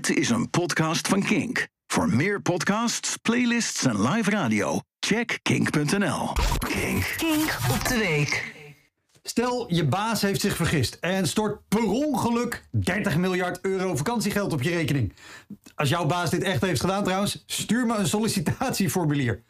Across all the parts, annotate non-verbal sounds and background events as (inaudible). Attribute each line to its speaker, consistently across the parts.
Speaker 1: Dit is een podcast van Kink. Voor meer podcasts, playlists en live radio, check kink.nl. Kink.
Speaker 2: Kink op de week.
Speaker 3: Stel, je baas heeft zich vergist en stort per ongeluk 30 miljard euro vakantiegeld op je rekening. Als jouw baas dit echt heeft gedaan trouwens, stuur me een sollicitatieformulier.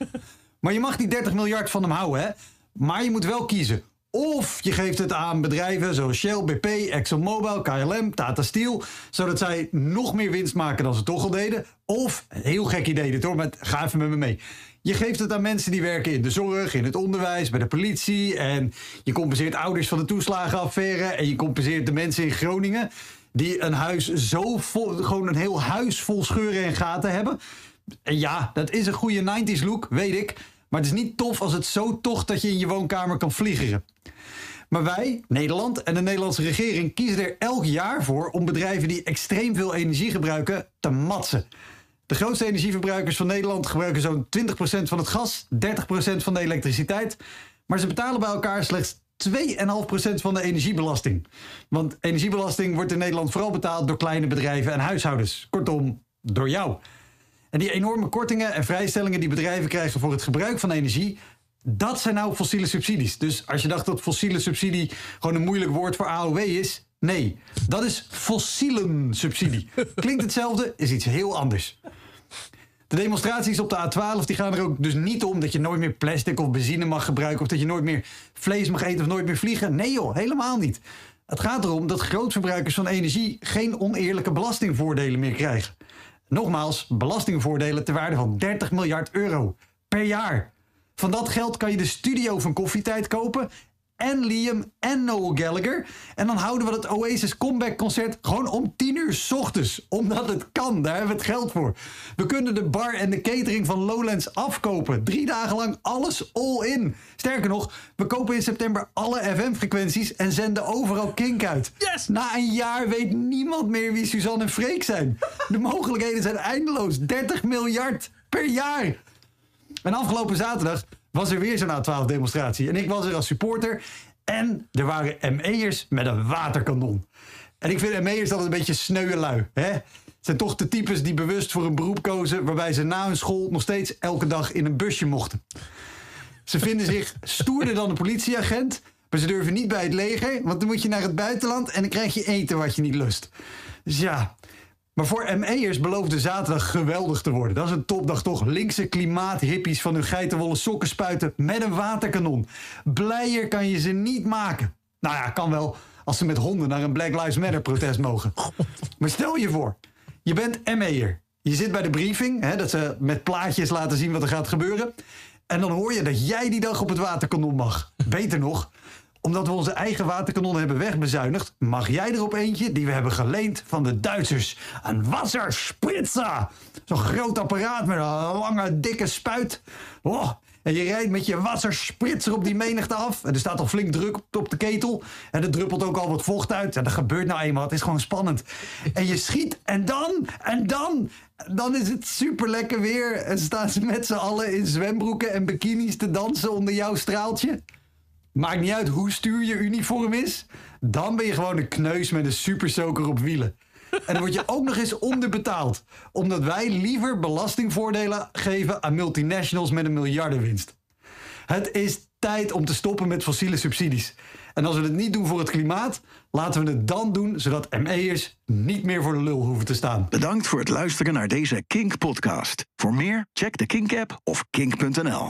Speaker 3: Maar je mag die 30 miljard van hem houden, hè? Maar je moet wel kiezen. Of je geeft het aan bedrijven zoals Shell, BP, ExxonMobil, KLM, Tata Steel, zodat zij nog meer winst maken dan ze toch al deden. Of, heel gek idee dit hoor, maar ga even met me mee. Je geeft het aan mensen die werken in de zorg, in het onderwijs, bij de politie. En je compenseert ouders van de toeslagenaffaire. En je compenseert de mensen in Groningen die een huis zo vol, gewoon een heel huis vol scheuren en gaten hebben. En ja, dat is een goede 90s look, weet ik. Maar het is niet tof als het zo tocht dat je in je woonkamer kan vliegeren. Maar wij, Nederland en de Nederlandse regering kiezen er elk jaar voor om bedrijven die extreem veel energie gebruiken te matsen. De grootste energieverbruikers van Nederland gebruiken zo'n 20% van het gas, 30% van de elektriciteit. Maar ze betalen bij elkaar slechts 2,5% van de energiebelasting. Want energiebelasting wordt in Nederland vooral betaald door kleine bedrijven en huishoudens. Kortom, door jou. En die enorme kortingen en vrijstellingen die bedrijven krijgen voor het gebruik van energie, dat zijn nou fossiele subsidies. Dus als je dacht dat fossiele subsidie gewoon een moeilijk woord voor AOW is, nee, dat is fossielen subsidie. (laughs) Klinkt hetzelfde, is iets heel anders. De demonstraties op de A12 die gaan er ook dus niet om dat je nooit meer plastic of benzine mag gebruiken of dat je nooit meer vlees mag eten of nooit meer vliegen. Nee joh, helemaal niet. Het gaat erom dat grootverbruikers van energie geen oneerlijke belastingvoordelen meer krijgen. Nogmaals, belastingvoordelen ter waarde van 30 miljard euro per jaar. Van dat geld kan je de studio van Koffietijd kopen en Liam en Noel Gallagher. En dan houden we het Oasis Comeback Concert gewoon om 10 uur s ochtends. Omdat het kan, daar hebben we het geld voor. We kunnen de bar en de catering van Lowlands afkopen. Drie dagen lang alles all in. Sterker nog, we kopen in september alle FM-frequenties en zenden overal kink uit.
Speaker 4: Yes!
Speaker 3: Na een jaar weet niemand meer wie Suzanne en Freek zijn. De mogelijkheden zijn eindeloos. 30 miljard per jaar. En afgelopen zaterdag was er weer zo'n A12-demonstratie. En ik was er als supporter. En er waren ME'ers met een waterkanon. En ik vind ME'ers altijd een beetje sneuwe lui. Hè? Het zijn toch de types die bewust voor een beroep kozen... waarbij ze na hun school nog steeds elke dag in een busje mochten. Ze vinden zich stoerder dan een politieagent... maar ze durven niet bij het leger... want dan moet je naar het buitenland... en dan krijg je eten wat je niet lust. Dus ja, maar voor ME'ers beloofde zaterdag geweldig te worden. Dat is een topdag toch. Linkse klimaathippies van hun geitenwolle sokken spuiten met een waterkanon. Blijer kan je ze niet maken. Nou ja, kan wel als ze met honden naar een Black Lives Matter protest mogen. Maar stel je voor, je bent ME'er. Je zit bij de briefing, hè, dat ze met plaatjes laten zien wat er gaat gebeuren. En dan hoor je dat jij die dag op het waterkanon mag. Beter nog, omdat we onze eigen waterkanonnen hebben wegbezuinigd, mag jij er op eentje die we hebben geleend van de Duitsers. Een wasserspritzer. Zo'n groot apparaat met een lange, dikke spuit. Oh, en je rijdt met je wasserspritzer op die menigte af. En er staat al flink druk op- op de ketel. En er druppelt ook al wat vocht uit. En dat gebeurt nou eenmaal. Het is gewoon spannend. En je schiet. En dan, en dan, dan is het super lekker weer. En staan ze met z'n allen in zwembroeken en bikinis te dansen onder jouw straaltje. Maakt niet uit hoe stuur je uniform is. Dan ben je gewoon een kneus met een supersoker op wielen. En dan word je ook nog eens onderbetaald. Omdat wij liever belastingvoordelen geven aan multinationals met een miljardenwinst. Het is tijd om te stoppen met fossiele subsidies. En als we het niet doen voor het klimaat, laten we het dan doen zodat ME'ers niet meer voor de lul hoeven te staan.
Speaker 1: Bedankt voor het luisteren naar deze Kink-podcast. Voor meer, check de Kink-app of kink.nl.